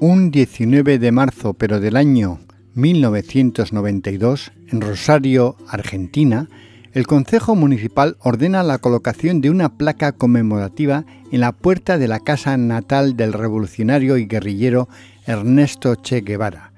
Un 19 de marzo, pero del año 1992, en Rosario, Argentina, el Consejo Municipal ordena la colocación de una placa conmemorativa en la puerta de la casa natal del revolucionario y guerrillero Ernesto Che Guevara.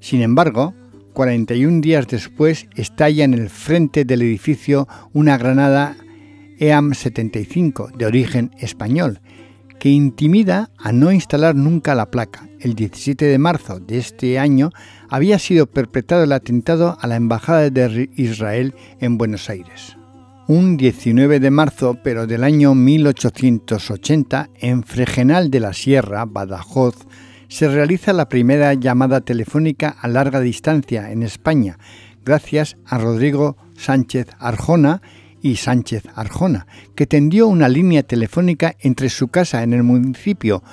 Sin embargo, 41 días después estalla en el frente del edificio una granada EAM 75 de origen español que intimida a no instalar nunca la placa. El 17 de marzo de este año había sido perpetrado el atentado a la Embajada de Israel en Buenos Aires. Un 19 de marzo, pero del año 1880, en Fregenal de la Sierra, Badajoz, se realiza la primera llamada telefónica a larga distancia en España, gracias a Rodrigo Sánchez Arjona y Sánchez Arjona, que tendió una línea telefónica entre su casa en el municipio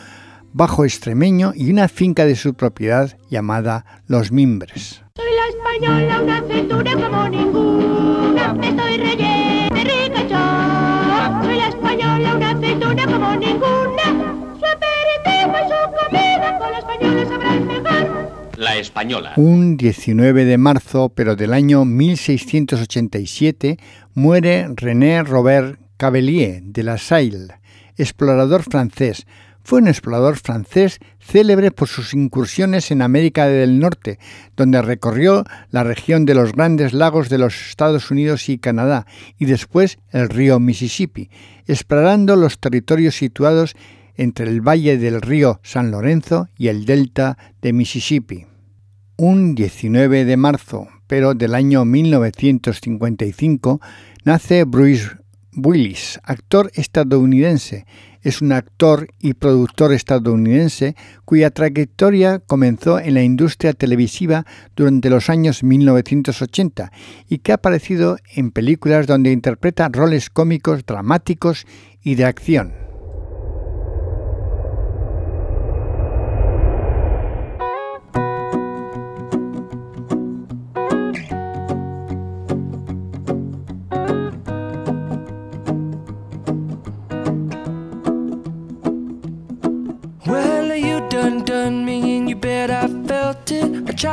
bajo extremeño y una finca de su propiedad llamada Los Mimbres. Soy la española, una cintura como ninguna, estoy rellena de rica Soy la española, una cintura como ninguna, su aperitivo y su comida con la española sabrán mejor. La Española. Un 19 de marzo, pero del año 1687, muere René Robert Cavelier de la Salle, explorador francés. Fue un explorador francés célebre por sus incursiones en América del Norte, donde recorrió la región de los grandes lagos de los Estados Unidos y Canadá, y después el río Mississippi, explorando los territorios situados entre el valle del río San Lorenzo y el delta de Mississippi. Un 19 de marzo, pero del año 1955, nace Bruce Willis, actor estadounidense. Es un actor y productor estadounidense cuya trayectoria comenzó en la industria televisiva durante los años 1980 y que ha aparecido en películas donde interpreta roles cómicos dramáticos y de acción.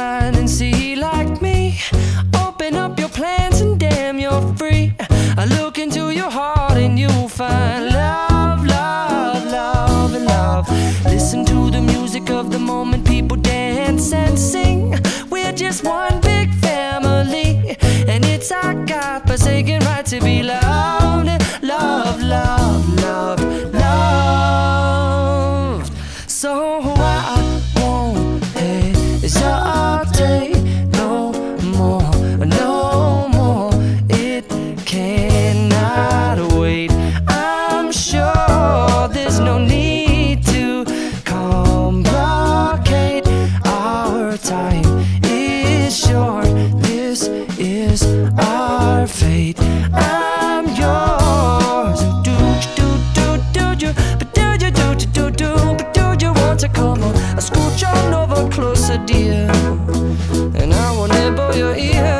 mind and see like me. Open up your plans and damn, you're free. I look into your heart and you'll find love, love, love, and love. Listen to the music of the moment, people dance and sing. We're just one big family, and it's our God forsaken right to be time is short. This is our fate. I'm yours. Do do do do do, but do do do do do but do you want to come on? Scoot on over closer, dear, and I will nibble your ear.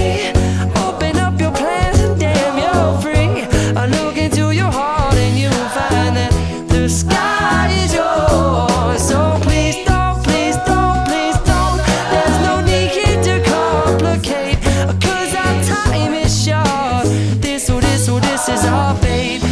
is our fate.